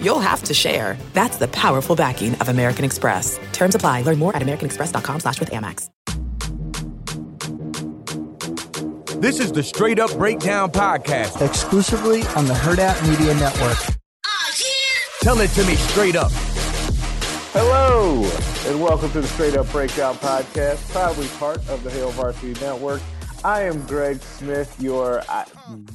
you'll have to share. That's the powerful backing of American Express. Terms apply. Learn more at americanexpress.com slash with Amex. This is the Straight Up Breakdown Podcast. Exclusively on the Hurrdat Media Network. Tell it to me straight up. Hello, and welcome to the Straight Up Breakdown Podcast, proudly part of the Hail Varsity Network. I am Greg Smith, your I,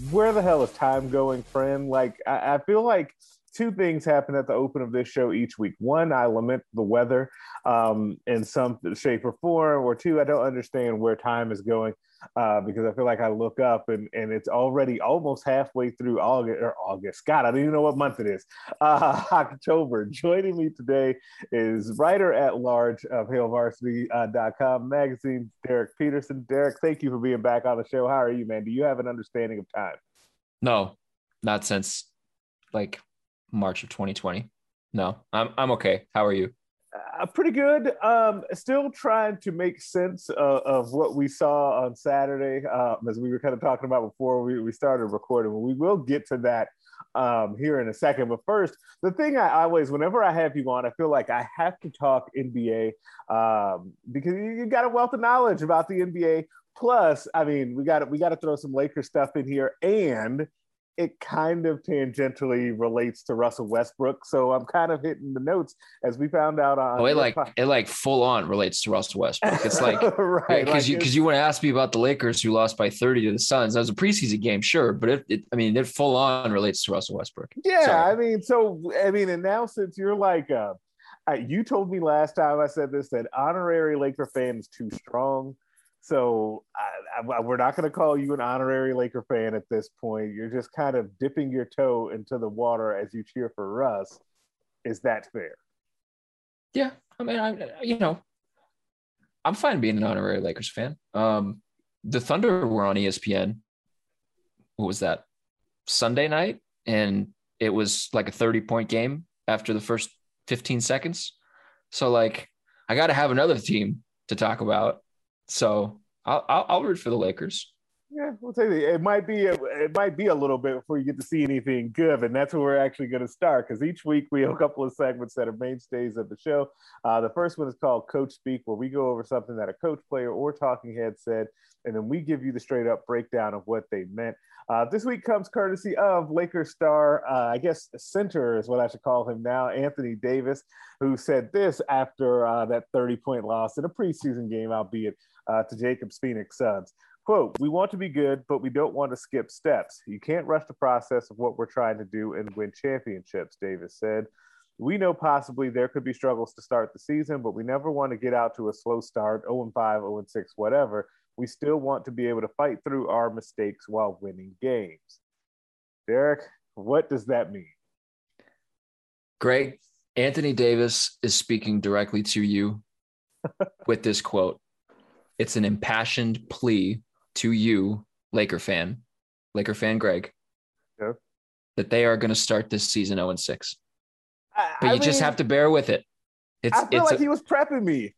where the hell is time going friend? Like, I, I feel like two things happen at the open of this show each week. One, I lament the weather um, in some shape or form, or two, I don't understand where time is going uh, because I feel like I look up and, and it's already almost halfway through August or August. God, I don't even know what month it is. Uh, October. Joining me today is writer at large of HailVarsity.com magazine, Derek Peterson. Derek, thank you for being back on the show. How are you, man? Do you have an understanding of time? No, not since like March of 2020. No, I'm I'm okay. How are you? Uh, pretty good. Um, still trying to make sense uh, of what we saw on Saturday, um, as we were kind of talking about before we, we started recording. We will get to that um, here in a second. But first, the thing I always, whenever I have you on, I feel like I have to talk NBA um, because you, you got a wealth of knowledge about the NBA. Plus, I mean, we got we got to throw some Lakers stuff in here, and it kind of tangentially relates to Russell Westbrook. So I'm kind of hitting the notes as we found out on. Oh, it like it like full on relates to Russell Westbrook. It's like right because like you because you want to ask me about the Lakers who lost by 30 to the Suns. That was a preseason game, sure, but it, it I mean it full on relates to Russell Westbrook. Yeah, so. I mean, so I mean, and now since you're like, uh, you told me last time I said this that honorary Laker fan is too strong. So I, I, we're not going to call you an honorary Laker fan at this point. You're just kind of dipping your toe into the water as you cheer for Russ. Is that fair? Yeah, I mean, I you know, I'm fine being an honorary Lakers fan. Um, the Thunder were on ESPN. What was that? Sunday night, and it was like a 30 point game after the first 15 seconds. So like, I got to have another team to talk about so I'll, I'll, I'll root for the Lakers. Yeah, we'll take it. It might be a, it might be a little bit before you get to see anything good, and that's where we're actually going to start. Because each week we have a couple of segments that are mainstays of the show. Uh, the first one is called Coach Speak, where we go over something that a coach, player, or talking head said, and then we give you the straight up breakdown of what they meant. Uh, this week comes courtesy of Lakers star, uh, I guess center is what I should call him now, Anthony Davis, who said this after uh, that 30 point loss in a preseason game, albeit uh, to Jacob's Phoenix Suns. Quote, we want to be good, but we don't want to skip steps. You can't rush the process of what we're trying to do and win championships, Davis said. We know possibly there could be struggles to start the season, but we never want to get out to a slow start, 0 5, 0 6, whatever. We still want to be able to fight through our mistakes while winning games. Derek, what does that mean? Greg, Anthony Davis is speaking directly to you with this quote. It's an impassioned plea to you, Laker fan, Laker fan Greg, yeah. that they are going to start this season 0 6. I, but you I just have to bear with it. It's, I feel it's like a, he was prepping me.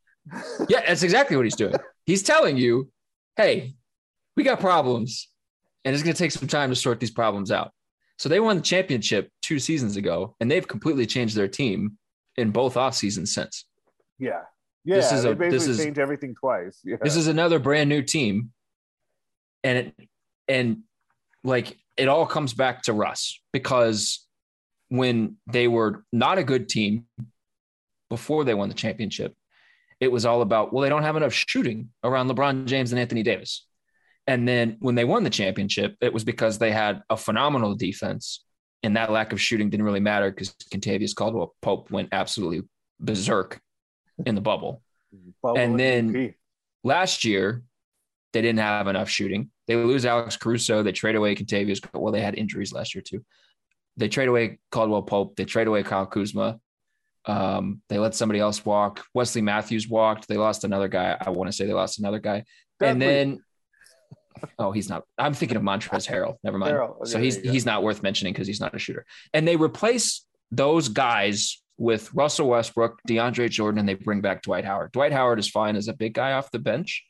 yeah, that's exactly what he's doing. He's telling you, hey, we got problems, and it's going to take some time to sort these problems out. So they won the championship two seasons ago, and they've completely changed their team in both off seasons since. Yeah. Yeah, this is a, this is change everything twice. Yeah. This is another brand new team, and it and like it all comes back to Russ because when they were not a good team before they won the championship, it was all about well they don't have enough shooting around LeBron James and Anthony Davis, and then when they won the championship, it was because they had a phenomenal defense, and that lack of shooting didn't really matter because Kentavious Caldwell Pope went absolutely berserk in the bubble. bubble and then MVP. last year, they didn't have enough shooting. They lose Alex Caruso. They trade away Kentavious. Well, they had injuries last year too. They trade away Caldwell Pope. They trade away Kyle Kuzma. Um, they let somebody else walk. Wesley Matthews walked. They lost another guy. I want to say they lost another guy. And then, oh, he's not. I'm thinking of Montrezl Harrell. Never mind. Harrell. Okay, so he's there you go. he's not worth mentioning because he's not a shooter. And they replace those guys with Russell Westbrook, DeAndre Jordan, and they bring back Dwight Howard. Dwight Howard is fine as a big guy off the bench,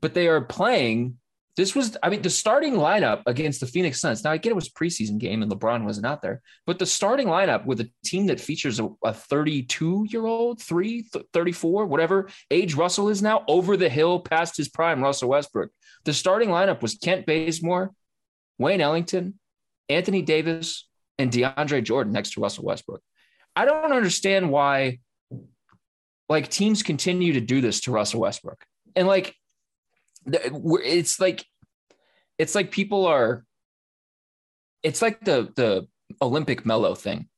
but they are playing. This was, I mean, the starting lineup against the Phoenix Suns. Now I get it was preseason game and LeBron wasn't out there, but the starting lineup with a team that features a 32 year old, three, th- 34, whatever age Russell is now, over the hill past his prime, Russell Westbrook. The starting lineup was Kent Bazemore, Wayne Ellington, Anthony Davis, and DeAndre Jordan next to Russell Westbrook. I don't understand why like teams continue to do this to Russell Westbrook. And like it's like it's like people are it's like the the Olympic mellow thing.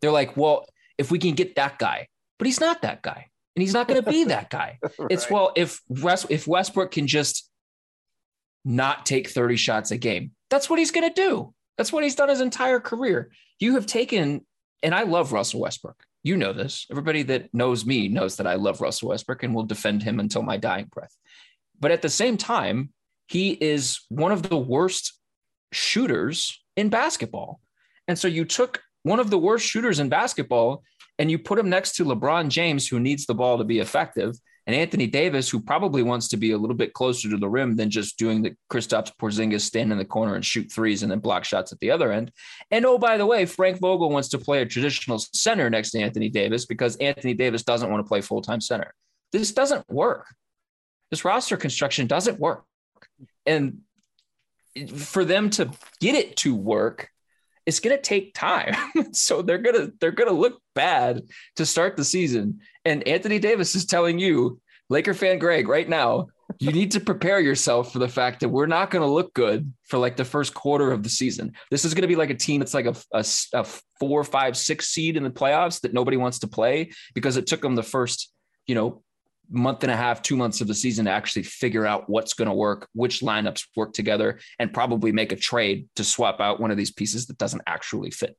They're like, well, if we can get that guy, but he's not that guy. And he's not going to be that guy. It's well, if West, if Westbrook can just not take 30 shots a game, that's what he's going to do. That's what he's done his entire career. You have taken, and I love Russell Westbrook. You know this. Everybody that knows me knows that I love Russell Westbrook and will defend him until my dying breath. But at the same time, he is one of the worst shooters in basketball. And so you took one of the worst shooters in basketball and you put him next to LeBron James, who needs the ball to be effective, and Anthony Davis, who probably wants to be a little bit closer to the rim than just doing the Kristaps Porzingis stand in the corner and shoot threes and then block shots at the other end. And oh, by the way, Frank Vogel wants to play a traditional center next to Anthony Davis because Anthony Davis doesn't want to play full time center. This doesn't work. This roster construction doesn't work. And for them to get it to work, it's going to take time. so they're going to they're going to look bad to start the season. And Anthony Davis is telling you, Laker fan Greg, right now, you need to prepare yourself for the fact that we're not going to look good for like the first quarter of the season. This is going to be like a team that's like a, a, a four, five, six seed in the playoffs that nobody wants to play because it took them the first, you know, month and a half, two months of the season to actually figure out what's going to work, which lineups work together, and probably make a trade to swap out one of these pieces that doesn't actually fit.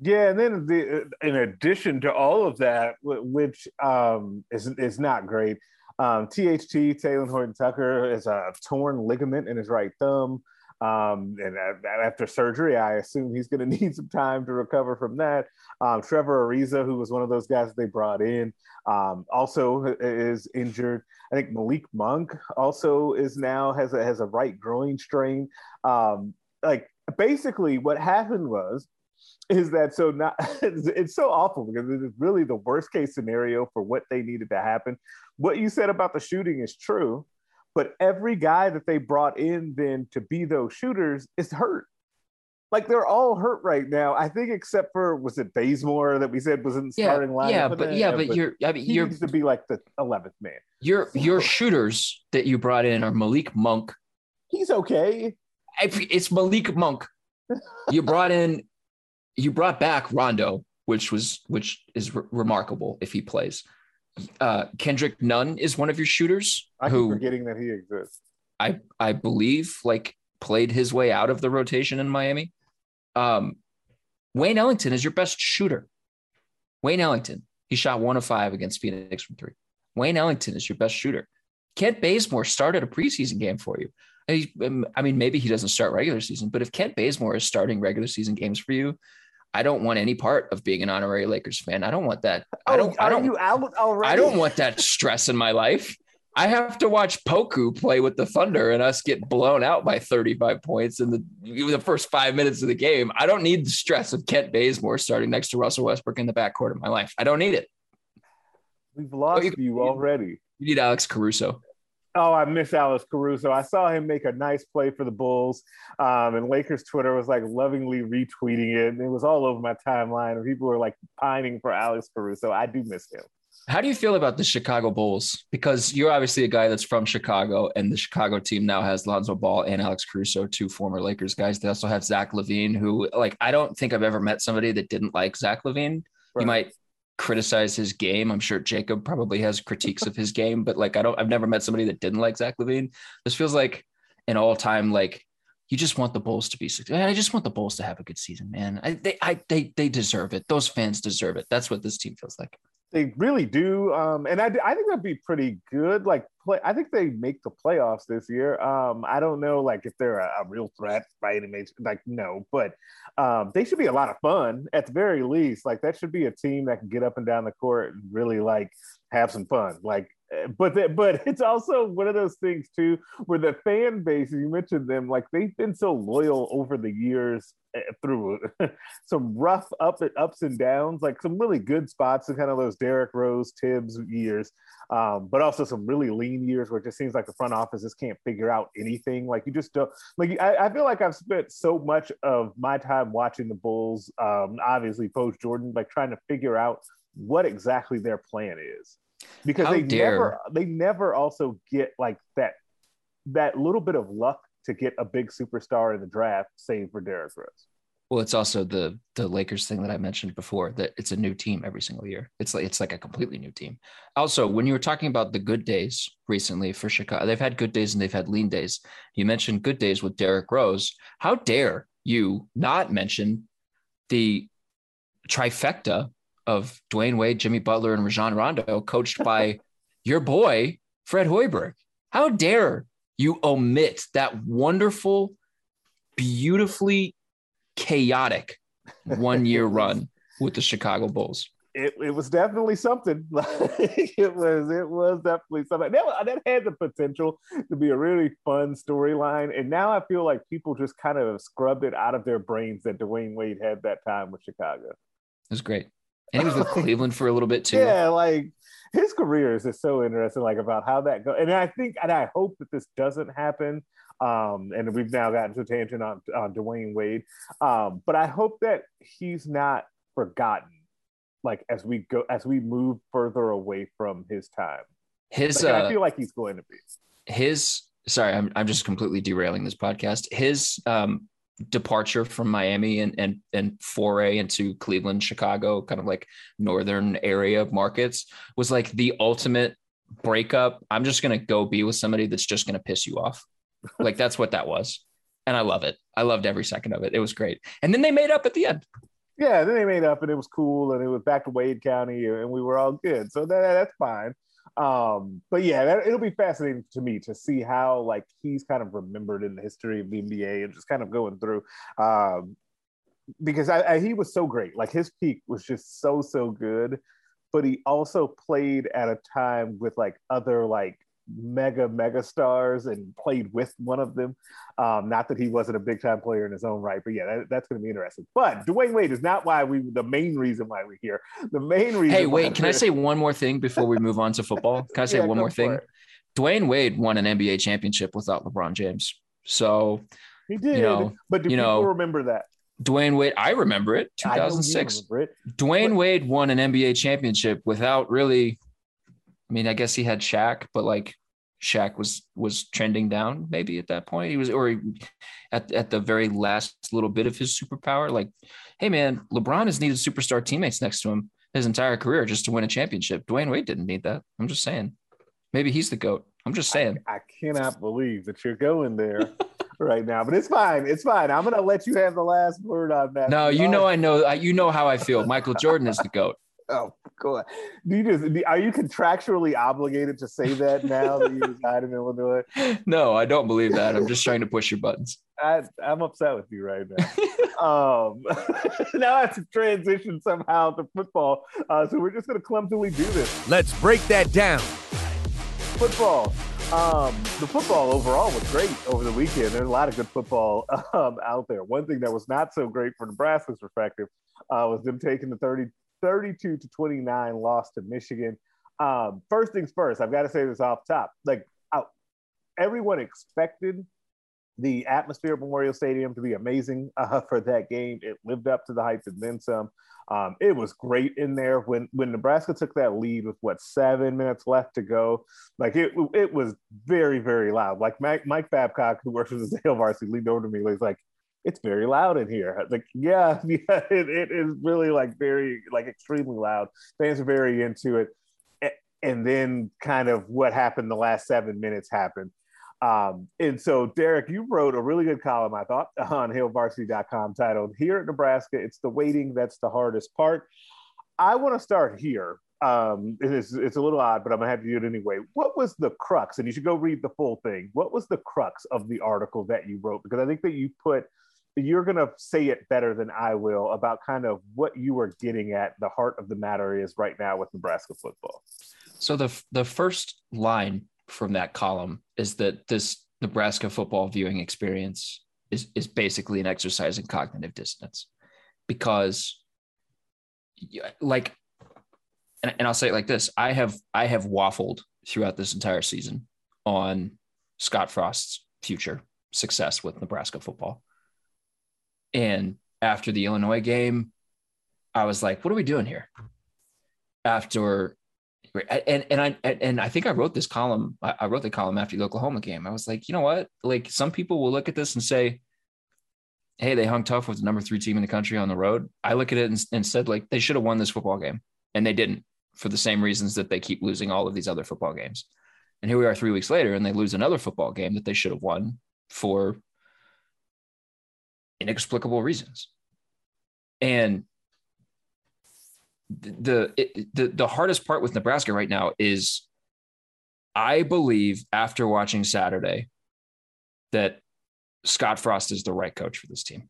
Yeah, and then the, in addition to all of that, which um, is is not great, um, THT Taylor Horton Tucker is a torn ligament in his right thumb, um, and after surgery, I assume he's going to need some time to recover from that. Um, Trevor Ariza, who was one of those guys they brought in, um, also is injured. I think Malik Monk also is now has a has a right groin strain. Um, like basically, what happened was is that so not it's, so awful because it is really the worst case scenario for what they needed to happen. What you said about the shooting is true, but every guy that they brought in then to be those shooters is hurt. Like they're all hurt right now. I think except for was it Bazemore that we said was in the Yeah, starting line. yeah, but yeah, but you're I mean he you're needs to be like the eleventh man. your your shooters that you brought in are Malik Monk. He's okay. It's Malik Monk. You brought in, you brought back Rondo, which was which is re- remarkable if he plays. Uh, Kendrick Nunn is one of your shooters I keep who forgetting that he exists. I I believe like played his way out of the rotation in Miami. Um, Wayne Ellington is your best shooter. Wayne Ellington, he shot one of five against Phoenix from three. Wayne Ellington is your best shooter. Kent Bazemore started a preseason game for you. I mean, maybe he doesn't start regular season, but if Kent Bazemore is starting regular season games for you, I don't want any part of being an honorary Lakers fan. I don't want that. I oh, don't. Oh, I don't. you out already? I don't want that stress in my life. I have to watch Poku play with the Thunder and us get blown out by 35 points in the the first five minutes of the game. I don't need the stress of Kent Bazemore starting next to Russell Westbrook in the backcourt of my life. I don't need it. We've lost you- you already. You need Alex Caruso. Oh, I miss Alex Caruso. I saw him make a nice play for the Bulls, um, and Lakers Twitter was like lovingly retweeting it, and it was all over my timeline. And people were like pining for Alex Caruso. I do miss him. How do you feel about the Chicago Bulls? Because you're obviously a guy that's from Chicago, and the Chicago team now has Lonzo Ball and Alex Caruso, two former Lakers guys. They also have Zach LaVine, who, like, I don't think I've ever met somebody that didn't like Zach LaVine. Right. You might criticize his game. I'm sure Jacob probably has critiques of his game, but like, I don't, I've never met somebody that didn't like Zach LaVine. This feels like an all time, like, you just want the Bulls to be successful. I just want the Bulls to have a good season, man. I, they, I, they, they deserve it. Those fans deserve it. That's what this team feels like. They really do, um, and I, I think that'd be pretty good. Like, play, I think they make the playoffs this year. Um, I don't know, like if they're a, a real threat by any means. Like, no, but um, they should be a lot of fun at the very least. Like, that should be a team that can get up and down the court and really like have some fun. Like, but the, but it's also one of those things too where the fan base you mentioned them like they've been so loyal over the years eh, through some rough up ups and downs like some really good spots in kind of those Derrick Rose Thibs years um, but also some really lean years where it just seems like the front office just can't figure out anything. Like you just don't like I, I feel like I've spent so much of my time watching the Bulls um, obviously post Jordan like trying to figure out what exactly their plan is because How they dare. never they never also get like that that little bit of luck to get a big superstar in the draft, save for Derrick Rose. Well, it's also the the Lakers thing that I mentioned before that it's a new team every single year. It's like it's like a completely new team. Also, when you were talking about the good days recently for Chicago, they've had good days and they've had lean days. You mentioned good days with Derrick Rose. How dare you not mention the trifecta of Dwyane Wade, Jimmy Butler, and Rajon Rondo, coached by your boy, Fred Hoiberg. How dare you omit that wonderful, beautifully chaotic one year run with the Chicago Bulls? It, it was definitely something. it was it was definitely something. That, that had the potential to be a really fun storyline. And now I feel like people just kind of scrubbed it out of their brains that Dwyane Wade had that time with Chicago. It was great and he was with Cleveland for a little bit too. Yeah, like his career is just so interesting, like about how that goes. And I think, and I hope that this doesn't happen. Um, and we've now gotten to a tangent on, on Dwyane Wade. Um, but I hope that he's not forgotten, like as we go, as we move further away from his time. His, like, uh, I feel like he's going to be. His, sorry, I'm, I'm just completely derailing this podcast. His, um, departure from Miami and and and foray into Cleveland, Chicago, kind of like northern area of markets was like the ultimate breakup. I'm just gonna go be with somebody that's just gonna piss you off. Like that's what that was. And I love it. I loved every second of it. It was great. And then they made up at the end. Yeah, then they made up and it was cool and it was back to Wade County and we were all good. So that, that's fine. Um, but yeah, that, it'll be fascinating to me to see how like he's kind of remembered in the history of the NBA and just kind of going through. Um, because I, I, he was so great. Like his peak was just so so good, but he also played at a time with like other like mega mega stars and played with one of them. Um, not that he wasn't a big time player in his own right, but yeah, that, that's going to be interesting. But Dwyane Wade is not why we the main reason why we're here. The main reason. Hey, wait, can I say one more thing before we move on to football? Can I say yeah, one more thing? It. Dwyane Wade won an NBA championship without LeBron James, so he did. You know, but do you people know, remember that? Dwyane Wade, I remember it. 2006. Remember it. Dwyane but, Wade won an NBA championship without really I mean, I guess he had Shaq, but like Shaq was was trending down maybe at that point. He was or he, at at the very last little bit of his superpower. Like, hey man, LeBron has needed superstar teammates next to him his entire career just to win a championship. Dwyane Wade didn't need that. I'm just saying. Maybe he's the goat. I'm just saying. I, I cannot believe that you're going there. right now, but it's fine. It's fine. I'm gonna let you have the last word on that. No, you know, I know, you know how I feel. Michael Jordan is the goat. Oh, go ahead. Do you just are you contractually obligated to say that now that you reside in Illinois? No, I don't believe that. I'm just trying to push your buttons. I, am upset with you right now. um, now I have to transition somehow to football. Uh, so we're just going to clumsily do this. Let's break that down. Football. Um, the football overall was great over the weekend. There's a lot of good football um, out there. One thing that was not so great for Nebraska's perspective uh, was them taking the 30 32 to 29 loss to Michigan. Um, first things first, I've got to say this off top. Like, I, everyone expected the atmosphere at Memorial Stadium to be amazing uh, for that game. It lived up to the hype and then some. Um, it was great in there when when Nebraska took that lead with what seven minutes left to go. Like it, it was very very loud. Like Mike, Mike Babcock, who works with the Hail Varsity, leaned over to me. He's like, it's very loud in here. Like, yeah, yeah, it, it is really like very, like extremely loud. Fans are very into it. And then kind of what happened the last seven minutes happened. Um, and so, Derek, you wrote a really good column, I thought, on hailvarsity.com titled Here at Nebraska, it's the waiting that's the hardest part. I want to start here um, it's, it's a little odd, but I'm gonna have to do it anyway. What was the crux? And you should go read the full thing. What was the crux of the article that you wrote? Because I think that you put you're gonna say it better than I will about kind of what you were getting at. The heart of the matter is right now with Nebraska football. So the the first line from that column is that this Nebraska football viewing experience is is basically an exercise in cognitive dissonance because like and, and I'll say it like this I have I have waffled throughout this entire season on Scott Frost's future success with Nebraska football. And after the Illinois game, I was like, what are we doing here? After and and I and I think I wrote this column. I wrote the column after the Oklahoma game. I was like, you know what? Like some people will look at this and say, "Hey, they hung tough with the number three team in the country on the road." I look at it and, and said, like, they should have won this football game, and they didn't for the same reasons that they keep losing all of these other football games. And here we are three weeks later, and they lose another football game that they should have won for inexplicable reasons. And the the the hardest part with Nebraska right now is I believe after watching Saturday that Scott Frost is the right coach for this team.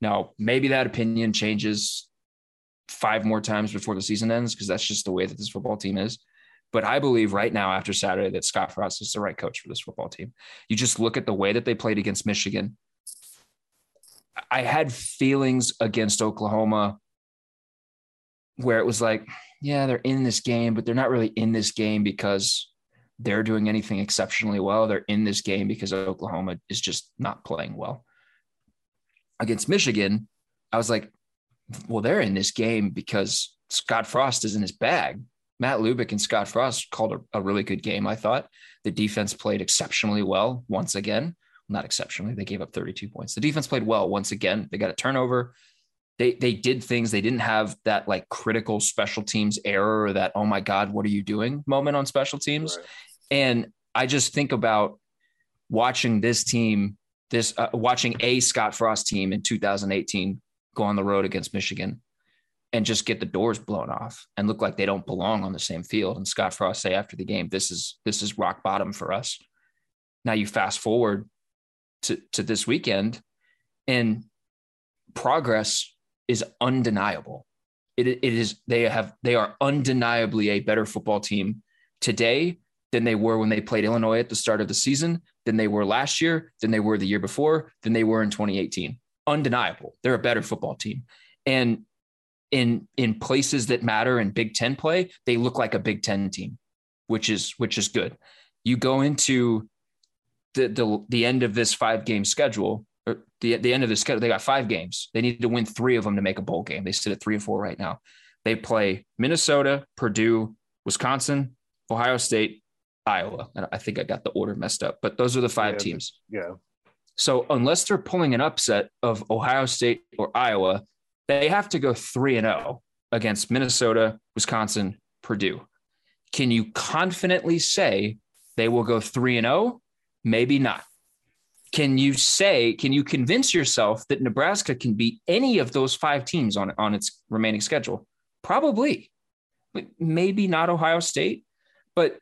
Now, maybe that opinion changes five more times before the season ends because that's just the way that this football team is. But I believe right now, after Saturday, that Scott Frost is the right coach for this football team. You just look at the way that they played against Michigan. I had feelings against Oklahoma where it was like, yeah, they're in this game, but they're not really in this game because they're doing anything exceptionally well. They're in this game because Oklahoma is just not playing well. Against Michigan, I was like, well, they're in this game because Scott Frost is in his bag. Matt Lubick and Scott Frost called a, a really good game, I thought. The defense played exceptionally well once again. Not exceptionally, they gave up 32 points. The defense played well. Once again. They got a turnover. They they did things. They didn't have that like critical special teams error or that oh my god what are you doing? moment on special teams. Right. and i just think about watching this team this uh, watching a scott frost team in 2018 go on the road against michigan and just get the doors blown off and look like they don't belong on the same field. And scott frost say after the game this is this is rock bottom for us. Now you fast forward to to this weekend and progress is undeniable. It, it is they have they are undeniably a better football team today than they were when they played Illinois at the start of the season, than they were last year, than they were the year before, than they were in 2018. Undeniable. They're a better football team. And in in places that matter in Big 10 play, they look like a Big 10 team, which is which is good. You go into the the, the end of this five game schedule or the the end of the schedule, they got five games. They need to win three of them to make a bowl game. They sit at three and four right now. They play Minnesota, Purdue, Wisconsin, Ohio State, Iowa. And I think I got the order messed up, but those are the five yeah, teams. Yeah. So unless they're pulling an upset of Ohio State or Iowa, they have to go three and zero oh against Minnesota, Wisconsin, Purdue. Can you confidently say they will go three and zero? Maybe not. Can you say, can you convince yourself that Nebraska can beat any of those five teams on, on its remaining schedule? Probably. Maybe not Ohio State, but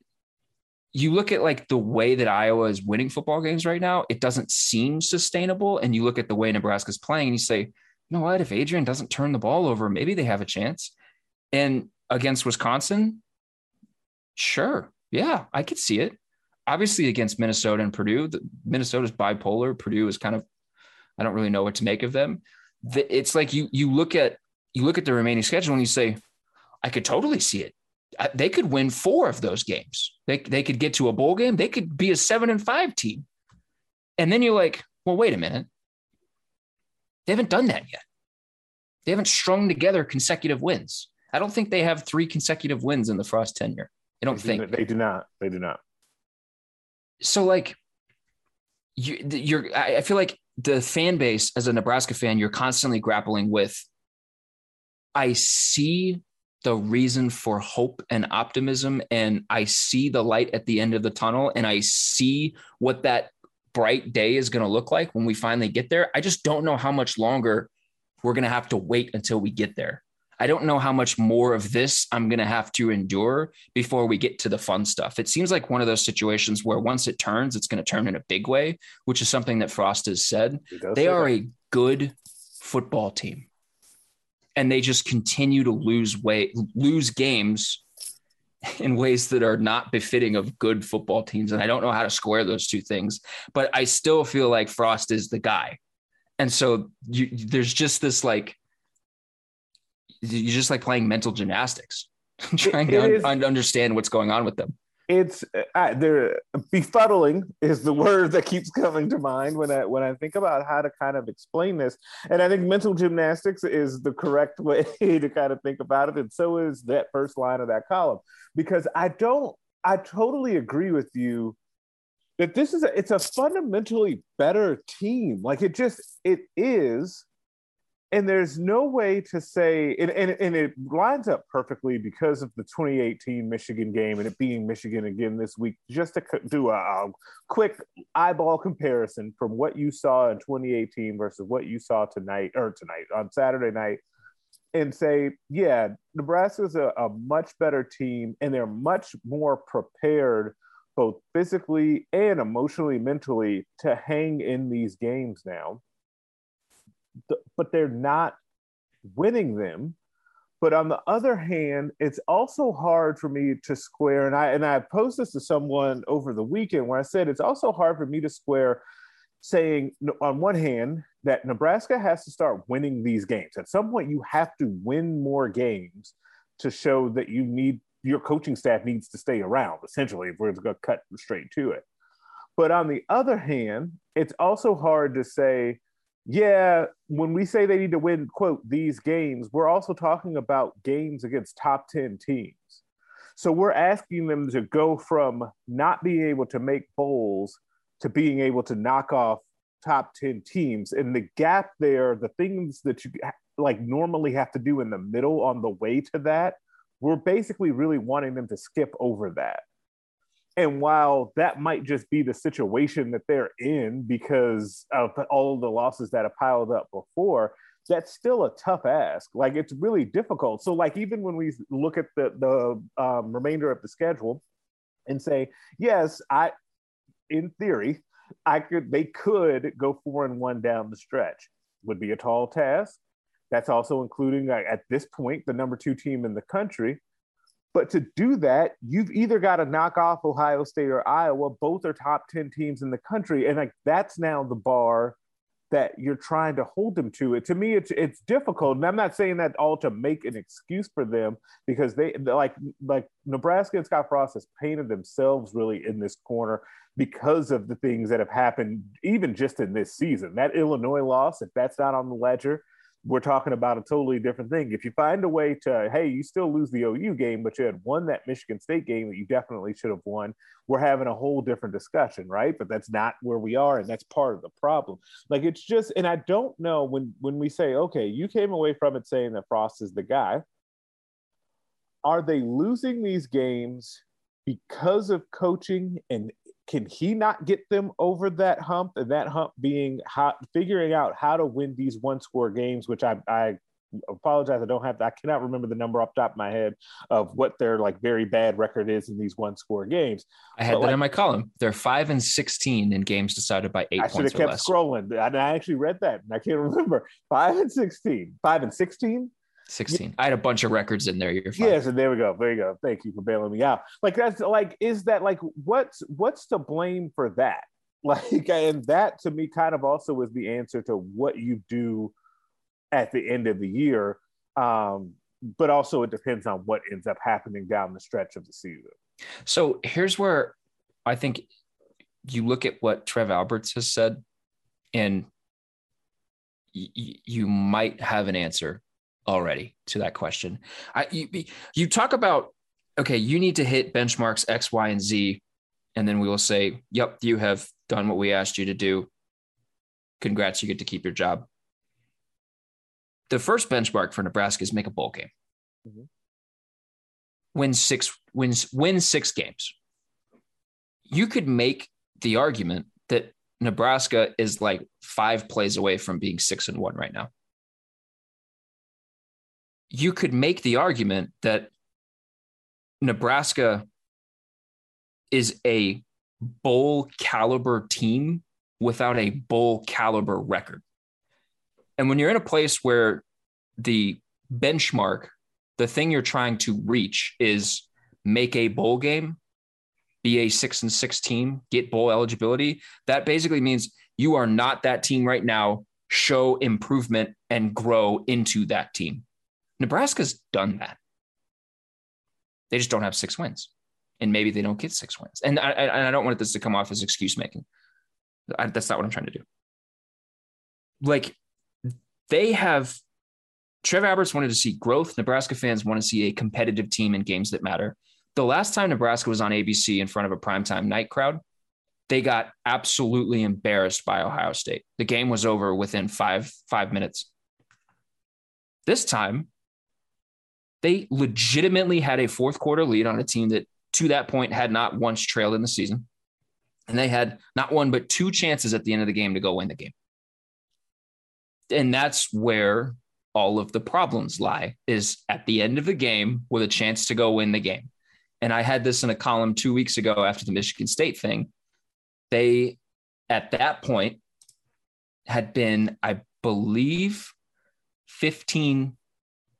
you look at like the way that Iowa is winning football games right now, it doesn't seem sustainable. And you look at the way Nebraska's playing and you say, you know what, if Adrian doesn't turn the ball over, maybe they have a chance. And against Wisconsin, sure. Yeah, I could see it obviously against Minnesota and Purdue, the, Minnesota's bipolar. Purdue is kind of, I don't really know what to make of them. The, it's like you you look at you look at the remaining schedule and you say, I could totally see it. I, they could win four of those games. They they could get to a bowl game. They could be a seven and five team. And then you're like, well, wait a minute. They haven't done that yet. They haven't strung together consecutive wins. I don't think they have three consecutive wins in the Frost tenure. I don't they think do, they do not. They do not so like you you're I feel like the fan base as a Nebraska fan, you're constantly grappling with I see the reason for hope and optimism and I see the light at the end of the tunnel and I see what that bright day is going to look like when we finally get there. I just don't know how much longer we're going to have to wait until we get there. I don't know how much more of this I'm going to have to endure before we get to the fun stuff. It seems like one of those situations where once it turns, it's going to turn in a big way, which is something that Frost has said. They are that. a good football team. And they just continue to lose weight, lose games in ways that are not befitting of good football teams. And I don't know how to square those two things, but I still feel like Frost is the guy. And so you, there's just this like, you just like playing mental gymnastics, trying it, to un- understand what's going on with them it's uh, there befuddling is the word that keeps coming to mind when I when I think about how to kind of explain this. And I think mental gymnastics is the correct way to kind of think about it. And so is that first line of that column. Because I don't I totally agree with you that this is a, it's a fundamentally better team. Like it just it is and there's no way to say and, and, and it lines up perfectly because of the 2018 michigan game and it being michigan again this week just to do a, a, quick eyeball comparison from what you saw in 2018 versus what you saw tonight or tonight on saturday night and say yeah nebraska's a, a much better team and they're much more prepared both physically and emotionally mentally to hang in these games now but they're not winning them. But on the other hand, it's also hard for me to square, and I and I posed this to someone over the weekend where I said it's also hard for me to square saying on one hand that Nebraska has to start winning these games. At some point, you have to win more games to show that you need your coaching staff needs to stay around, essentially, if we're going to cut straight to it. But on the other hand, it's also hard to say yeah, when we say they need to win, quote, these games, we're also talking about games against top 10 teams. So we're asking them to go from not being able to make bowls to being able to knock off top 10 teams. And the gap there, the things that you like normally have to do in the middle on the way to that, we're basically really wanting them to skip over that. And while that might just be the situation that they're in because of all the losses that have piled up before, that's still a tough ask. Like it's really difficult. So, like even when we look at the the um, remainder of the schedule and say, yes, I, in theory, I could they could go four and one down the stretch. Would be a tall task. That's also including at this point the number two team in the country. But to do that, you've either got to knock off Ohio State or Iowa. Both are top 10 teams in the country. And like that's now the bar that you're trying to hold them to it. To me, it's it's difficult. And I'm not saying that all to make an excuse for them because they like like Nebraska and Scott Frost has painted themselves really in this corner because of the things that have happened, even just in this season. That Illinois loss, if that's not on the ledger, we're talking about a totally different thing. If you find a way to, hey, you still lose the OU game, but you had won that Michigan State game that you definitely should have won, we're having a whole different discussion, right? But that's not where we are, and that's part of the problem. Like it's just, and I don't know when when we say, okay, you came away from it saying that Frost is the guy. Are they losing these games because of coaching and can he not get them over that hump? And that hump being how figuring out how to win these one score games, which I, I apologize, I don't have I cannot remember the number off the top of my head of what their like very bad record is in these one score games. I had but that like, in my column. They're five and sixteen in games decided by eight. I should have kept scrolling. I, I actually read that and I can't remember. Five and sixteen. Five and sixteen. 16. Yeah. I had a bunch of records in there. You're fine. Yes, and there we go. There you go. Thank you for bailing me out. Like that's like, is that like what's what's to blame for that? Like, and that to me kind of also is the answer to what you do at the end of the year. Um, but also it depends on what ends up happening down the stretch of the season. So here's where I think you look at what Trev Alberts has said, and y- you might have an answer already to that question. I, you, you talk about, okay, you need to hit benchmarks X, Y, and Z. And then we will say, yep, you have done what we asked you to do. Congrats, you get to keep your job. The first benchmark for Nebraska is make a bowl game. Mm-hmm. Win six wins win six games. You could make the argument that Nebraska is like five plays away from being six and one right now you could make the argument that Nebraska is a bowl caliber team without a bowl caliber record. And when you're in a place where the benchmark, the thing you're trying to reach is make a bowl game, be a six and six team, get bowl eligibility, that basically means you are not that team right now. Show improvement and grow into that team. Nebraska's done that. They just don't have six wins. And maybe they don't get six wins. And I, I don't want this to come off as excuse making. That's not what I'm trying to do. Like they have, Trev Alberts wanted to see growth. Nebraska fans want to see a competitive team in games that matter. The last time Nebraska was on ABC in front of a primetime night crowd, they got absolutely embarrassed by Ohio State. The game was over within five five minutes. This time, they legitimately had a fourth quarter lead on a team that to that point had not once trailed in the season. And they had not one, but two chances at the end of the game to go win the game. And that's where all of the problems lie is at the end of the game with a chance to go win the game. And I had this in a column two weeks ago after the Michigan State thing. They, at that point, had been, I believe, 15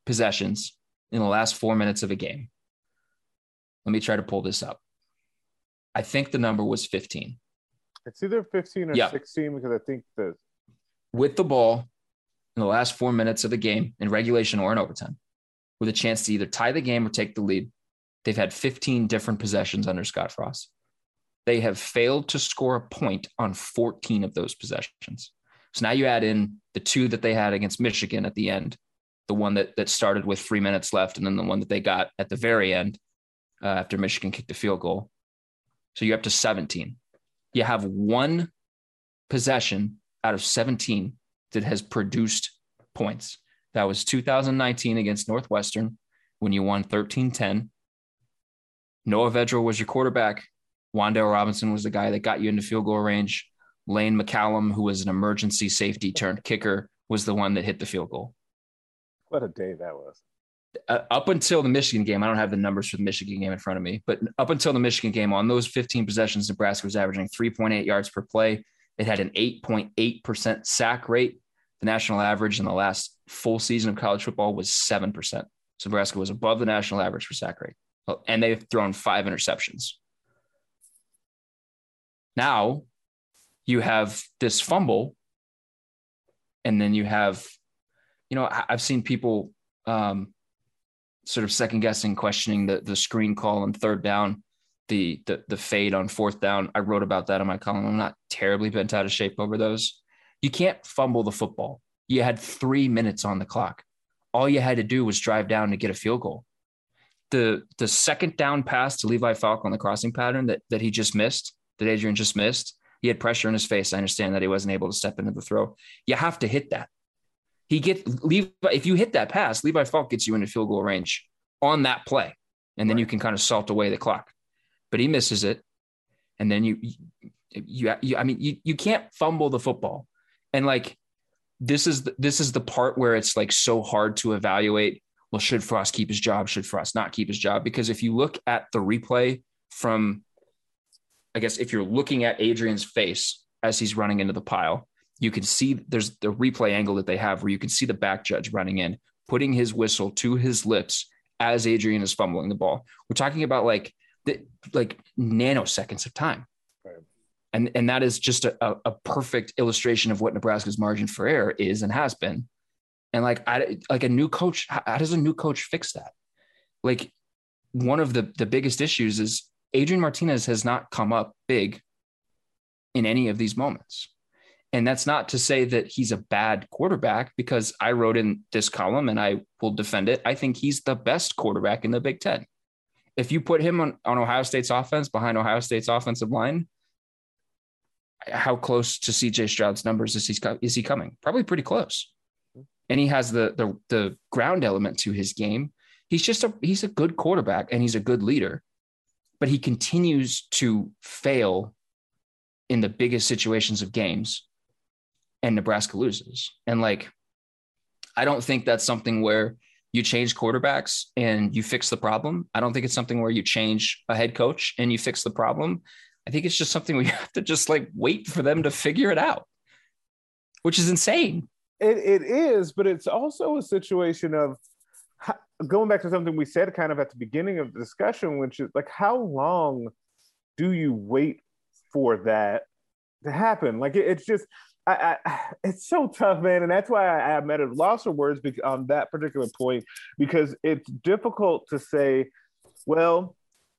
possessions in the last four minutes of a game. Let me try to pull this up. I think the number was 15. It's either 15 or yeah. 16 because I think the with the ball in the last four minutes of the game in regulation or in overtime, with a chance to either tie the game or take the lead. They've had 15 different possessions under Scott Frost. They have failed to score a point on 14 of those possessions. So now you add in the two that they had against Michigan at the end, the one that that started with three minutes left, and then the one that they got at the very end uh, after Michigan kicked the field goal. So you're up to 17. You have one possession out of 17 that has produced points. That was 2019 against Northwestern when you won 13 10. Noah Vedral was your quarterback. Wan'Dale Robinson was the guy that got you into field goal range. Lane McCallum, who was an emergency safety turned kicker, was the one that hit the field goal. What a day that was. Uh, up until the Michigan game, I don't have the numbers for the Michigan game in front of me, but up until the Michigan game, on those 15 possessions, Nebraska was averaging 3.8 yards per play. It had an 8.8% sack rate. The national average in the last full season of college football was 7%. So Nebraska was above the national average for sack rate. And they've thrown five interceptions. Now you have this fumble, and then you have you know, I've seen people um, sort of second guessing, questioning the the screen call on third down, the, the the fade on fourth down. I wrote about that in my column. I'm not terribly bent out of shape over those. You can't fumble the football. You had three minutes on the clock. All you had to do was drive down to get a field goal. The the second down pass to Levi Falck on the crossing pattern that that he just missed, that Adrian just missed. He had pressure in his face. I understand that he wasn't able to step into the throw. You have to hit that. He get Levi, if you hit that pass, Levi Falck gets you into field goal range on that play, and then right. you can kind of salt away the clock. But he misses it, and then you, you, you I mean, you you can't fumble the football, and like this is the, this is the part where it's like so hard to evaluate. Well, should Frost keep his job? Should Frost not keep his job? Because if you look at the replay from, I guess if you're looking at Adrian's face as he's running into the pile, you can see there's the replay angle that they have where you can see the back judge running in, putting his whistle to his lips as Adrian is fumbling the ball. We're talking about like the, like nanoseconds of time. Right. And, and that is just a, a perfect illustration of what Nebraska's margin for error is and has been. And like, I, like a new coach, how, how does a new coach fix that? Like one of the, the biggest issues is Adrian Martinez has not come up big in any of these moments. And that's not to say that he's a bad quarterback because I wrote in this column and I will defend it. I think he's the best quarterback in the Big Ten. If you put him on, on Ohio State's offense behind Ohio State's offensive line, how close to CJ Stroud's numbers is he, is he coming? Probably pretty close. And he has the, the, the ground element to his game. He's just a, he's a good quarterback and he's a good leader, but he continues to fail in the biggest situations of games and Nebraska loses. And like, I don't think that's something where you change quarterbacks and you fix the problem. I don't think it's something where you change a head coach and you fix the problem. I think it's just something where you have to just like wait for them to figure it out, which is insane. It, it is, but it's also a situation of going back to something we said kind of at the beginning of the discussion, which is like, how long do you wait for that to happen? Like, it, it's just, I, I, it's so tough, man, and that's why I, I'm at a loss of words on that particular point because it's difficult to say, well,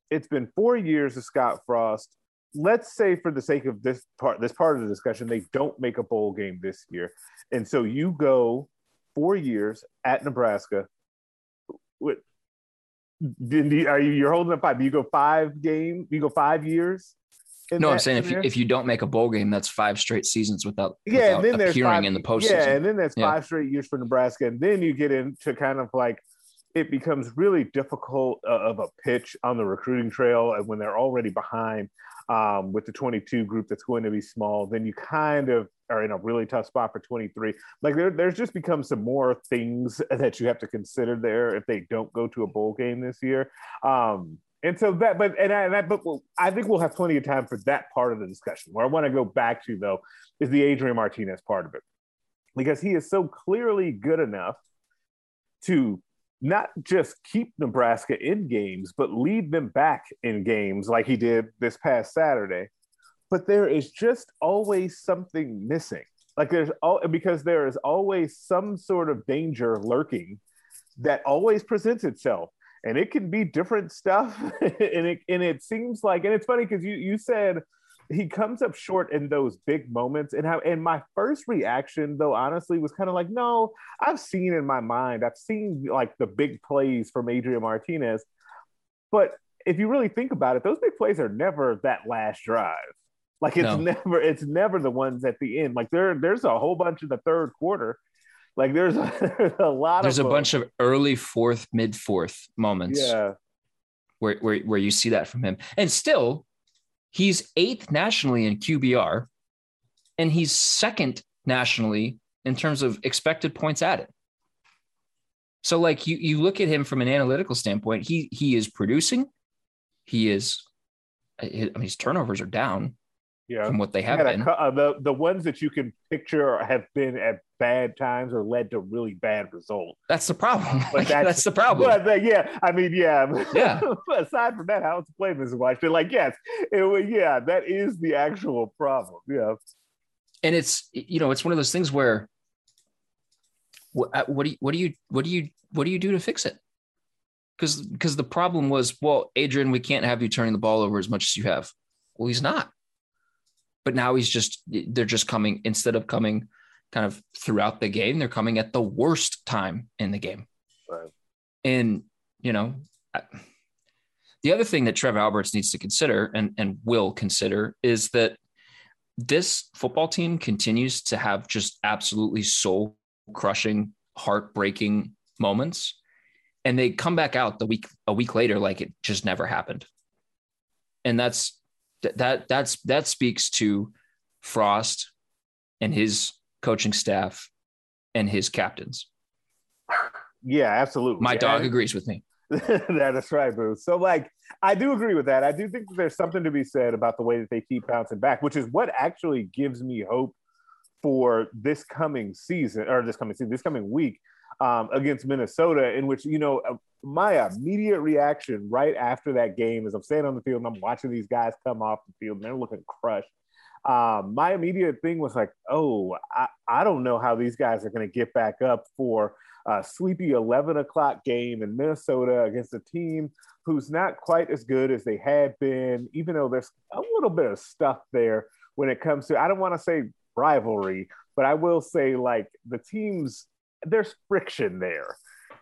it's been four years of Scott Frost. Let's say, for the sake of this part, this part of the discussion, they don't make a bowl game this year, and so you go four years at Nebraska. What? Are you you're holding up five? You go five game. You go five years no, I'm saying if you, if you don't make a bowl game, that's five straight seasons without yeah, without and then appearing five, in the postseason. Yeah, and then there's yeah. five straight years for Nebraska, and then you get into kind of like it becomes really difficult uh, of a pitch on the recruiting trail, and when they're already behind um, with the 22 group that's going to be small, then you kind of are in a really tough spot for 23. Like there, there's just become some more things that you have to consider there if they don't go to a bowl game this year. Um, and so that, but and I, but we'll, I think we'll have plenty of time for that part of the discussion. Where I want to go back to though is the Adrian Martinez part of it, because he is so clearly good enough to not just keep Nebraska in games, but lead them back in games like he did this past Saturday. But there is just always something missing. Like there's all because there is always some sort of danger lurking that always presents itself and it can be different stuff. And it and it seems like and it's funny because you you said he comes up short in those big moments and how and my first reaction though honestly was kind of like no i've seen in my mind i've seen like the big plays from adrian martinez. But if you really think about it those big plays are never that last drive. Like it's no. never it's never the ones at the end. Like there there's a whole bunch in the third quarter like there's a, there's a lot there's of a bunch of early fourth, mid fourth moments. Yeah. Where, where where you see that from him. And still, he's eighth nationally in QBR, and he's second nationally in terms of expected points added. So like you you look at him from an analytical standpoint, he he is producing, he is I mean his turnovers are down yeah. from what they have been. A, uh, the the ones that you can picture have been at bad times or led to really bad results. That's the problem. But that's, that's the problem. But uh, yeah, I mean, yeah, yeah. aside from that, how it's played, Mrs. Washington, like yes, it, yeah, that is the actual problem. Yeah, and it's you know it's one of those things where what, uh, what do you what do you what do you what do you do to fix it? Because because the problem was well, Adrian, we can't have you turning the ball over as much as you have. Well, he's not but now he's just they're just coming instead of coming kind of throughout the game they're coming at the worst time in the game. Right. and you know I, the other thing that trev alberts needs to consider and, and will consider is that this football team continues to have just absolutely soul crushing heartbreaking moments. And they come back out the week a week later like it just never happened. And that's that that's that speaks to Frost and his coaching staff and his captains. Yeah, absolutely. My dog agrees with me. that is right, Boo. So, like, I do agree with that. I do think that there's something to be said about the way that they keep bouncing back, which is what actually gives me hope for this coming season or this coming season, this coming week um, against Minnesota, in which, you know, uh, my immediate reaction right after that game is I'm standing on the field and I'm watching these guys come off the field and they're looking crushed. Um, my immediate thing was like, oh, I, I don't know how these guys are going to get back up for a sleepy 11 o'clock game in Minnesota against a team who's not quite as good as they had been, even though there's a little bit of stuff there when it comes to, I don't want to say rivalry, but I will say like the teams there's friction there.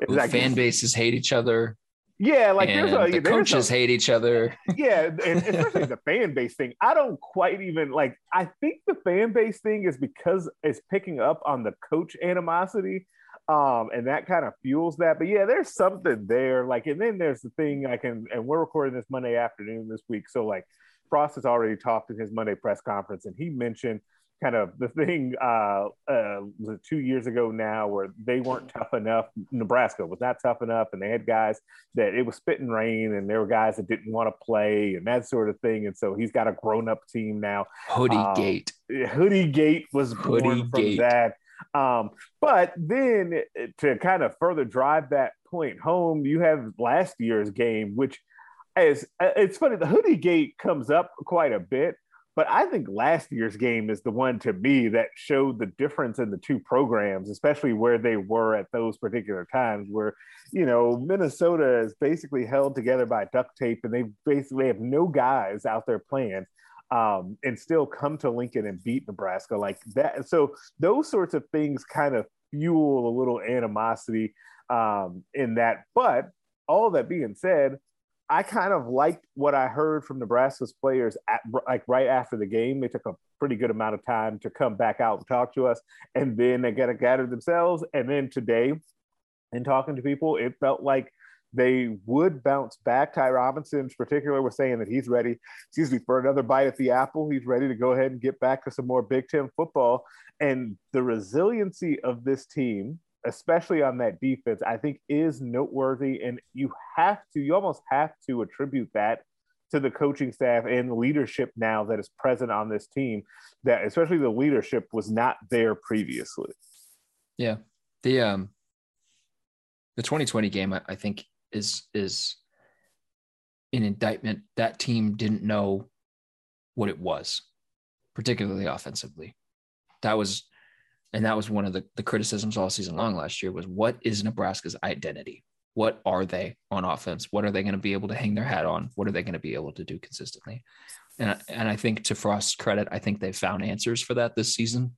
The like, fan bases hate each other. Yeah, like there's a, the there's coaches a, hate each other. Yeah, and especially the fan base thing. I don't quite even like. I think the fan base thing is because it's picking up on the coach animosity, um, and that kind of fuels that. But yeah, there's something there. Like, and then there's the thing. I can, and we're recording this Monday afternoon this week, so like Frost has already talked in his Monday press conference, and he mentioned kind of the thing uh, uh, was two years ago now where they weren't tough enough. Nebraska was not tough enough, and they had guys that it was spitting rain, and there were guys that didn't want to play and that sort of thing. And so he's got a grown up team now. Hoodie um, Gate. Hoodie Gate was Hoodie born from Gate. that. Um, but then to kind of further drive that point home, you have last year's game, which is it's funny. The Hoodie Gate comes up quite a bit but I think last year's game is the one to me that showed the difference in the two programs, especially where they were at those particular times, where, you know, Minnesota is basically held together by duct tape and they basically have no guys out there playing. Um, and still come to Lincoln and beat Nebraska like that. So those sorts of things kind of fuel a little animosity um, in that. But all that being said, I kind of liked what I heard from Nebraska's players at like right after the game. They took a pretty good amount of time to come back out and talk to us, and then they got to gather themselves. And then today, in talking to people, it felt like they would bounce back. Ty Robinson, in particular, was saying that he's ready, excuse me, for another bite at the apple. He's ready to go ahead and get back to some more Big Ten football. And the resiliency of this team especially on that defense, I think is noteworthy. And you have to, you almost have to attribute that to the coaching staff and leadership now that is present on this team, that especially the leadership was not there previously. Yeah. The, um, the 2020 game, I, think is, is an indictment. That team didn't know what it was, particularly offensively. That was and that was one of the, the criticisms all season long last year was what is Nebraska's identity? What are they on offense? What are they going to be able to hang their hat on? What are they going to be able to do consistently? And, and I think to Frost's credit, I think they found answers for that this season.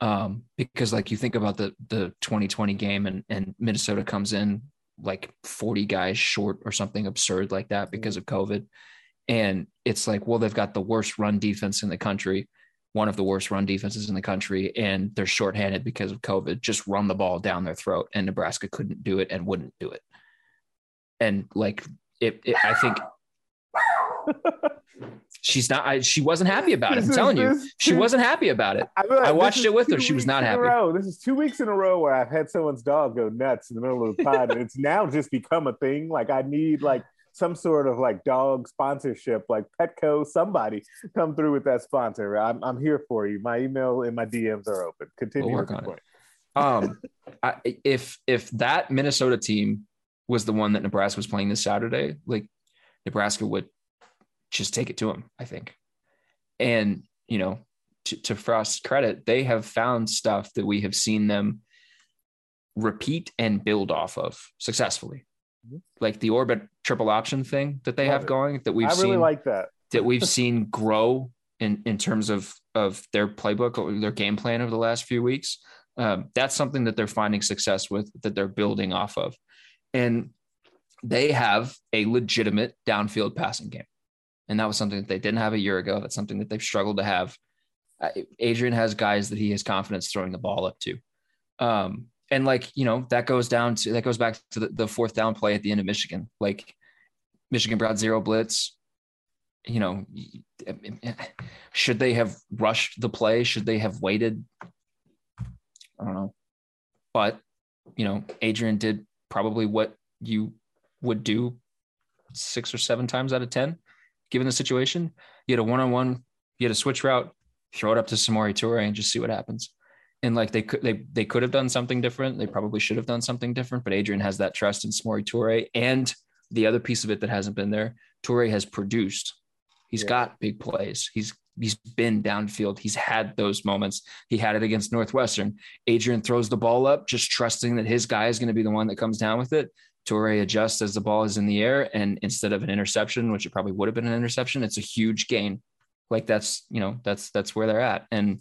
Um, because like you think about the the 2020 game and and Minnesota comes in like 40 guys short or something absurd like that because of COVID. And it's like, well, they've got the worst run defense in the country one of the worst run defenses in the country, and they're shorthanded because of COVID. Just run the ball down their throat, and Nebraska couldn't do it and wouldn't do it. And like it, it I think she's not. I, she wasn't happy about it. I'm telling you, she wasn't happy about it. I, I watched it with her. She was not happy. Row. This is two weeks in a row where I've had someone's dog go nuts in the middle of the pod, and it's now just become a thing. Like I need like some sort of like dog sponsorship, like Petco, somebody come through with that sponsor. I'm, I'm here for you. My email and my DMs are open. Continue. We'll work on point. it. Um, I, if if that Minnesota team was the one that Nebraska was playing this Saturday, like Nebraska would just take it to them. I think, and you know, to, to Frost's credit, they have found stuff that we have seen them repeat and build off of successfully. Like the orbit triple option thing that they Love have it. going that we've I really seen like that that we've seen grow in in terms of of their playbook or their game plan over the last few weeks. Um, that's something that they're finding success with that they're building off of, and they have a legitimate downfield passing game, and that was something that they didn't have a year ago. That's something that they've struggled to have. Adrian has guys that he has confidence throwing the ball up to. Um, and like you know that goes down to that goes back to the, the, fourth down play at the end of Michigan. Like Michigan brought zero blitz. You know, should they have rushed the play? Should they have waited? I don't know, but you know, Adrian did probably what you would do six or seven times out of ten, given the situation. You had a one-on-one, you had a switch route, throw it up to Samori Toure and just see what happens and like they could they they could have done something different. They probably should have done something different. But Adrian has that trust in Samori Toure, and the other piece of it that hasn't been there, Toure has produced. He's yeah. got big plays. He's he's been downfield. He's had those moments. He had it against Northwestern. Adrian throws the ball up, just trusting that his guy is going to be the one that comes down with it. Toure adjusts as the ball is in the air, and instead of an interception, which it probably would have been an interception, it's a huge gain. Like that's you know that's that's where they're at, and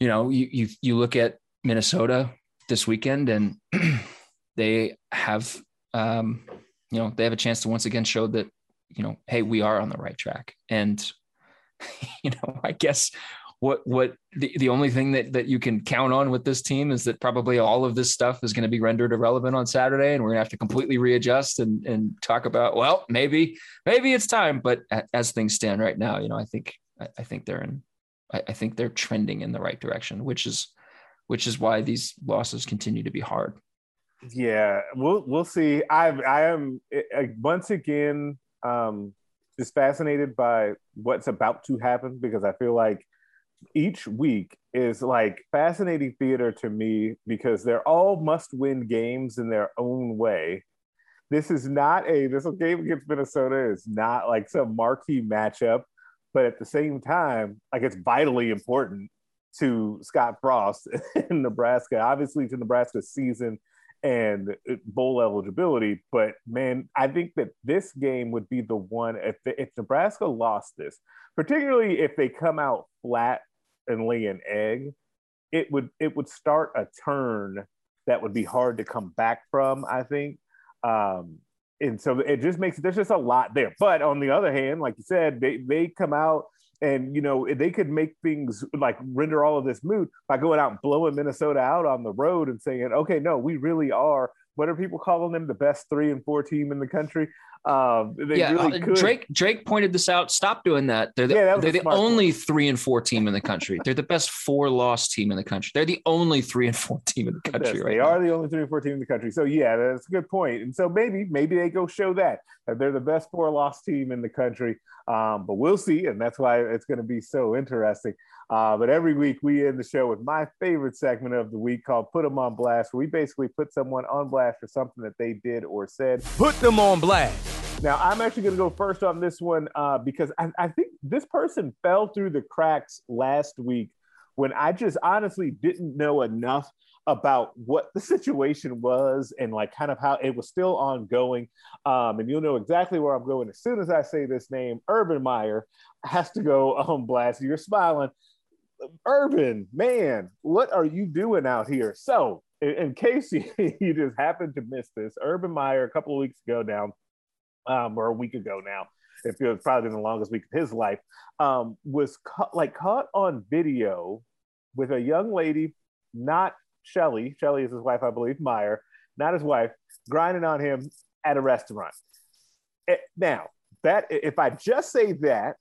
you know, you you you look at Minnesota this weekend, and they have, um, you know, they have a chance to once again show that, you know, hey, we are on the right track. And, you know, I guess what what the, the only thing that that you can count on with this team is that probably all of this stuff is going to be rendered irrelevant on Saturday, and we're gonna have to completely readjust and and talk about well, maybe maybe it's time. But as things stand right now, you know, I think I think they're in I, I think they're trending in the right direction, which is which is why these losses continue to be hard. Yeah, we'll we'll see. I I am once again um, just fascinated by what's about to happen because I feel like each week is like fascinating theater to me because they're all must-win games in their own way. This is not a this game against Minnesota is not like some marquee matchup, but at the same time, like it's vitally important to Scott Frost in Nebraska, obviously to Nebraska's season and bowl eligibility. But man, I think that this game would be the one if if Nebraska lost this, particularly if they come out flat and lay an egg, it would it would start a turn that would be hard to come back from. I think. Um, and so it just makes there's just a lot there. But on the other hand, like you said, they they come out and you know they could make things like render all of this moot by going out and blowing Minnesota out on the road and saying, okay, no, we really are. What are people calling them? The best three and four team in the country. Um, yeah, really uh, Drake Drake pointed this out. Stop doing that. They're the, yeah, they're the only point. three and four team in the country. they're the best four loss team in the country. They're the only three and four team in the country. Yes, right they now. are the only three and four team in the country. So yeah, that's a good point. And so maybe maybe they go show that that they're the best four loss team in the country. Um, but we'll see, and that's why it's going to be so interesting. Uh, but every week we end the show with my favorite segment of the week called "Put Them on Blast," where we basically put someone on blast for something that they did or said. Put them on blast. Now I'm actually going to go first on this one uh, because I, I think this person fell through the cracks last week when I just honestly didn't know enough about what the situation was and like kind of how it was still ongoing. Um, and you'll know exactly where I'm going as soon as I say this name. Urban Meyer has to go on blast. You're smiling. Urban, man, what are you doing out here? So, in, in case you, you, just happened to miss this, Urban Meyer, a couple of weeks ago now, um, or a week ago now, it feels probably been the longest week of his life, um, was ca- like caught on video with a young lady, not Shelly, Shelly is his wife, I believe, Meyer, not his wife, grinding on him at a restaurant. It, eh, now, that if I just say that,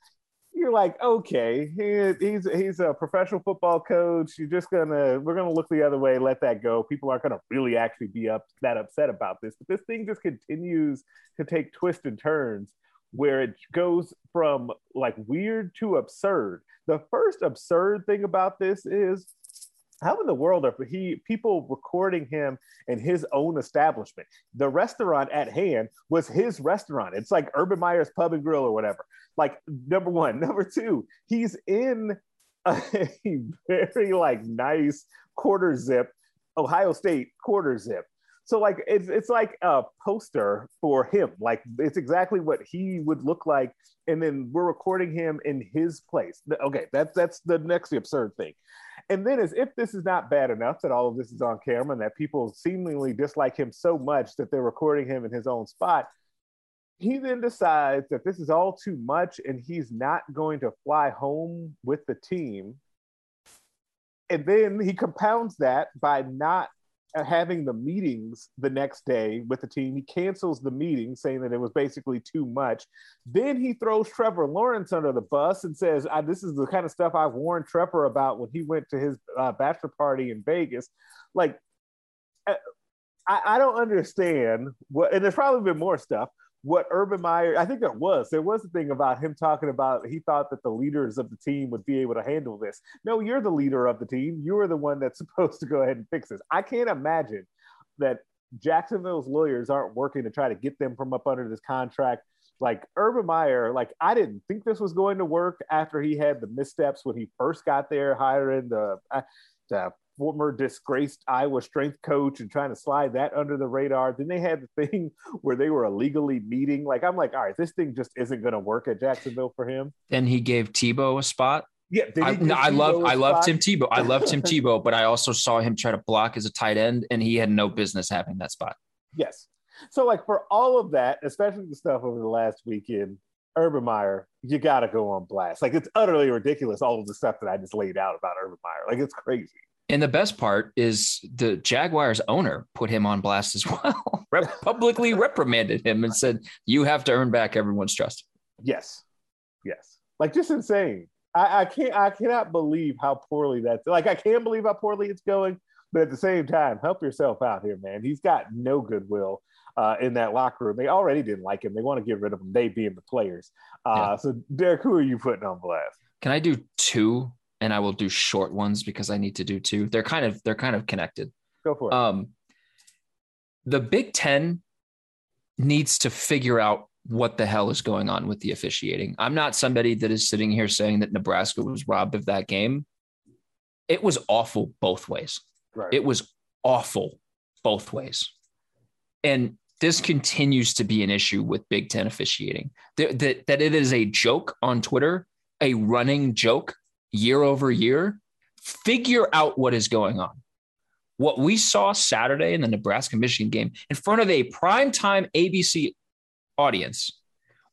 you're like, okay, he, he's he's a professional football coach. You're just gonna we're gonna look the other way, let that go. People aren't gonna really actually be up that upset about this. But this thing just continues to take twists and turns where it goes from like weird to absurd. The first absurd thing about this is how in the world are he people recording him in his own establishment? The restaurant at hand was his restaurant. It's like Urban Meyer's Pub and Grill or whatever. Like number one, number two, he's in a very like nice quarter zip Ohio State quarter zip. So like it's it's like a poster for him. Like it's exactly what he would look like, and then we're recording him in his place. Okay, that's that's the next absurd thing. And then, as if this is not bad enough that all of this is on camera and that people seemingly dislike him so much that they're recording him in his own spot, he then decides that this is all too much and he's not going to fly home with the team. And then he compounds that by not having the meetings the next day with the team. He cancels the meeting, saying that it was basically too much. Then he throws Trevor Lawrence under the bus and says, "This is the kind of stuff I've warned Trevor about when he went to his uh, bachelor party in Vegas." Like, uh, I, I don't understand what, and there's probably been more stuff what Urban Meyer, I think there was, there was a thing about him talking about he thought that the leaders of the team would be able to handle this. No, you're the leader of the team. You're the one that's supposed to go ahead and fix this. I can't imagine that Jacksonville's lawyers aren't working to try to get them from up under this contract. Like Urban Meyer, like I didn't think this was going to work after he had the missteps when he first got there, hiring the, uh, the former disgraced Iowa strength coach and trying to slide that under the radar. Then they had the thing where they were illegally meeting. Like I'm like, all right, this thing just isn't going to work at Jacksonville for him. Then he gave Tebow a spot. Yeah, I, no, I love I love Tim Tebow. I love Tim Tebow, but I also saw him try to block as a tight end, and he had no business having that spot. Yes. So like for all of that, especially the stuff over the last weekend, Urban Meyer, you got to go on blast. Like it's utterly ridiculous all of the stuff that I just laid out about Urban Meyer. Like it's crazy. And the best part is the Jaguars owner put him on blast as well, publicly reprimanded him and said, You have to earn back everyone's trust. Yes. Yes. Like just insane. I, I can't. I cannot believe how poorly that's like. I can't believe how poorly it's going. But at the same time, help yourself out here, man. He's got no goodwill uh, in that locker room. They already didn't like him. They want to get rid of him. They being the players. Uh, yeah. So, Derek, who are you putting on blast? Can I do two? And I will do short ones because I need to do two. They're kind of they're kind of connected. Go for it. Um, the Big Ten needs to figure out what the hell is going on with the officiating. I'm not somebody that is sitting here saying that Nebraska was robbed of that game. It was awful both ways. Right. It was awful both ways. And this continues to be an issue with Big Ten officiating. That, that, that it is a joke on Twitter, a running joke year over year. Figure out what is going on. What we saw Saturday in the Nebraska Michigan game in front of a primetime ABC audience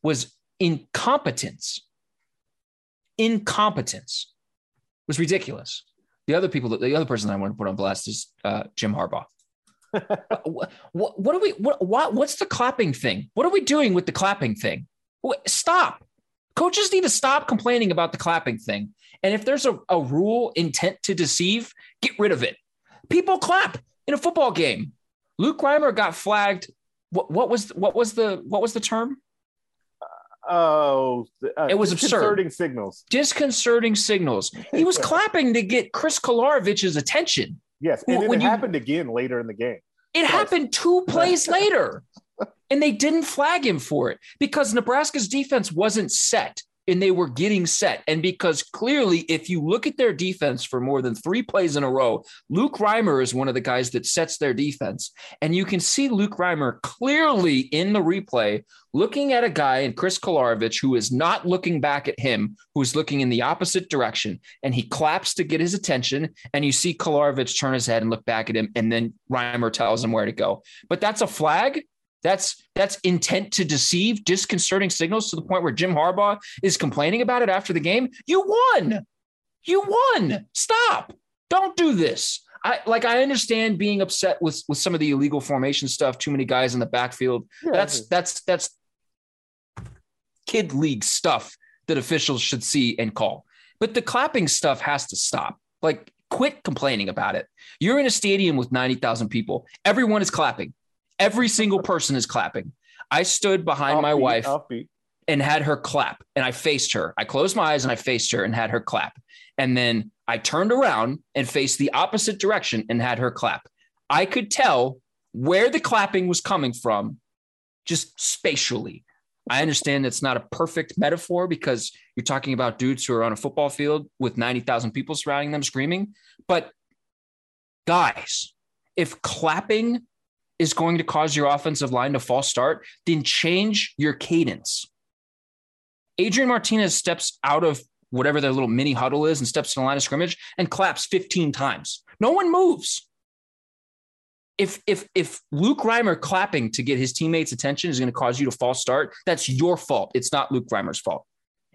was incompetence. Incompetence was ridiculous. The other people, the other person I want to put on blast is uh, Jim Harbaugh. what, what, what, are we? What, what? What's the clapping thing? What are we doing with the clapping thing? Stop. Coaches need to stop complaining about the clapping thing. And if there's a, a rule intent to deceive, get rid of it. People clap in a football game. Luke Reimer got flagged what, what was what was the what was the term? Oh, uh, it was disconcerting absurd. signals. Disconcerting signals. He was clapping to get Chris Kolarevich's attention. Yes, and it you, happened again later in the game. It yes. happened two plays later, and they didn't flag him for it because Nebraska's defense wasn't set and they were getting set. And because clearly, if you look at their defense for more than three plays in a row, Luke Reimer is one of the guys that sets their defense. And you can see Luke Reimer clearly in the replay looking at a guy in Chris Kolarevich who is not looking back at him, who's looking in the opposite direction. And he claps to get his attention. And you see Kolarevich turn his head and look back at him. And then Reimer tells him where to go. But that's a flag that's that's intent to deceive, disconcerting signals to the point where Jim Harbaugh is complaining about it after the game. You won. You won. Stop. Don't do this. I like I understand being upset with with some of the illegal formation stuff, too many guys in the backfield. Yeah, that's that's that's kid league stuff that officials should see and call. But the clapping stuff has to stop. Like quit complaining about it. You're in a stadium with 90,000 people. Everyone is clapping. Every single person is clapping. I stood behind my wife and had her clap, and I faced her. I closed my eyes and I faced her and had her clap. And then I turned around and faced the opposite direction and had her clap. I could tell where the clapping was coming from just spatially. I understand it's not a perfect metaphor because you're talking about dudes who are on a football field with 90,000 people surrounding them screaming. But guys, if clapping is going to cause your offensive line to false start, then change your cadence. Adrian Martinez steps out of whatever their little mini huddle is and steps to the line of scrimmage and claps 15 times. No one moves. If if if Luke Reimer clapping to get his teammates' attention is going to cause you to false start, that's your fault. It's not Luke Reimer's fault.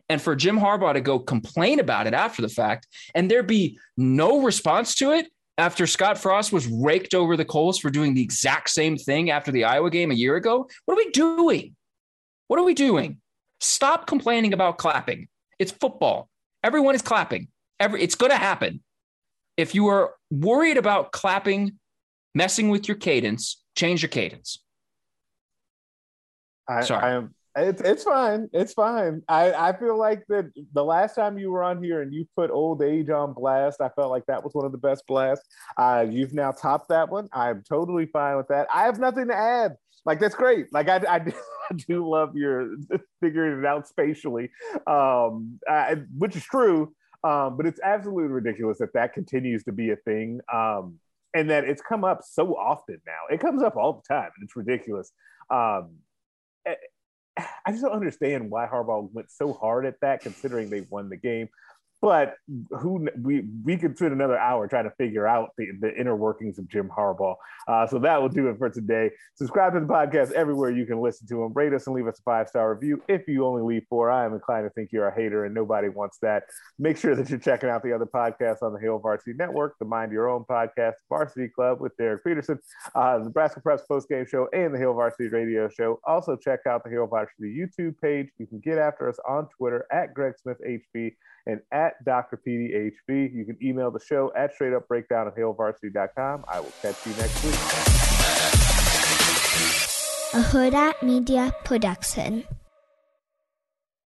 And for Jim Harbaugh to go complain about it after the fact and there be no response to it, after Scott Frost was raked over the coals for doing the exact same thing after the Iowa game a year ago? What are we doing? What are we doing? Stop complaining about clapping. It's football. Everyone is clapping. Every it's going to happen. If you are worried about clapping messing with your cadence, change your cadence. I, Sorry. I am it's it's fine. It's fine. I, I feel like that the last time you were on here and you put old age on blast, I felt like that was one of the best blasts. Uh, you've now topped that one. I'm totally fine with that. I have nothing to add. Like that's great. Like I, I, do, I do love your figuring it out spatially, um, I, which is true. Um, but it's absolutely ridiculous that that continues to be a thing. Um, and that it's come up so often now. It comes up all the time, and it's ridiculous. Um, I just don't understand why Harbaugh went so hard at that, considering they won the game. But who we we could spend another hour trying to figure out the, the inner workings of Jim Harbaugh. Uh, so that will do it for today. Subscribe to the podcast everywhere you can listen to them. Rate us and leave us a five star review. If you only leave four, I am inclined to think you're a hater, and nobody wants that. Make sure that you're checking out the other podcasts on the Hail Varsity Network, the Mind Your Own podcast, Varsity Club with Derek Peterson, uh, the Nebraska Preps Post Game Show, and the Hail Varsity Radio Show. Also check out the Hail Varsity YouTube page. You can get after us on Twitter at Greg Smith HB and at Dr. PDHB. You can email the show at straightupbreakdown at hailvarsity.com. I will catch you next week. A Hurrdat Media Production.